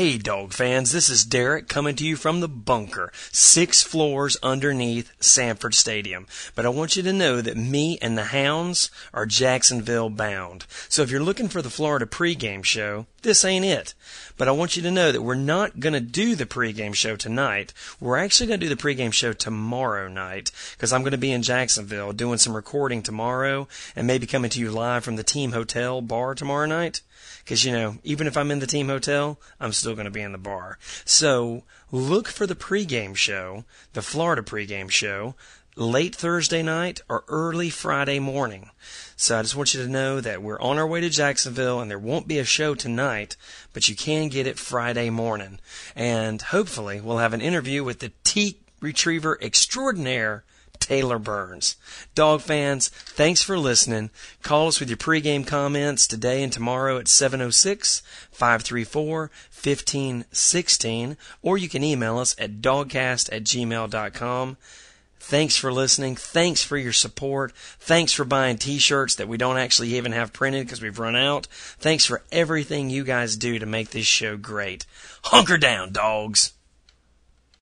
Hey, dog fans, this is Derek coming to you from the bunker, six floors underneath Sanford Stadium. But I want you to know that me and the Hounds are Jacksonville bound. So if you're looking for the Florida pregame show, this ain't it. But I want you to know that we're not going to do the pregame show tonight. We're actually going to do the pregame show tomorrow night because I'm going to be in Jacksonville doing some recording tomorrow and maybe coming to you live from the team hotel bar tomorrow night. Because, you know, even if I'm in the team hotel, I'm still going to be in the bar. So look for the pregame show, the Florida pregame show, late Thursday night or early Friday morning. So I just want you to know that we're on our way to Jacksonville and there won't be a show tonight, but you can get it Friday morning. And hopefully we'll have an interview with the T Retriever extraordinaire, Taylor Burns. Dog fans, thanks for listening. Call us with your pregame comments today and tomorrow at 706 534 1516, or you can email us at dawgcast at gmail.com. Thanks for listening. Thanks for your support. Thanks for buying t-shirts that we don't actually even have printed because we've run out. Thanks for everything you guys do to make this show great. Hunker down, dogs.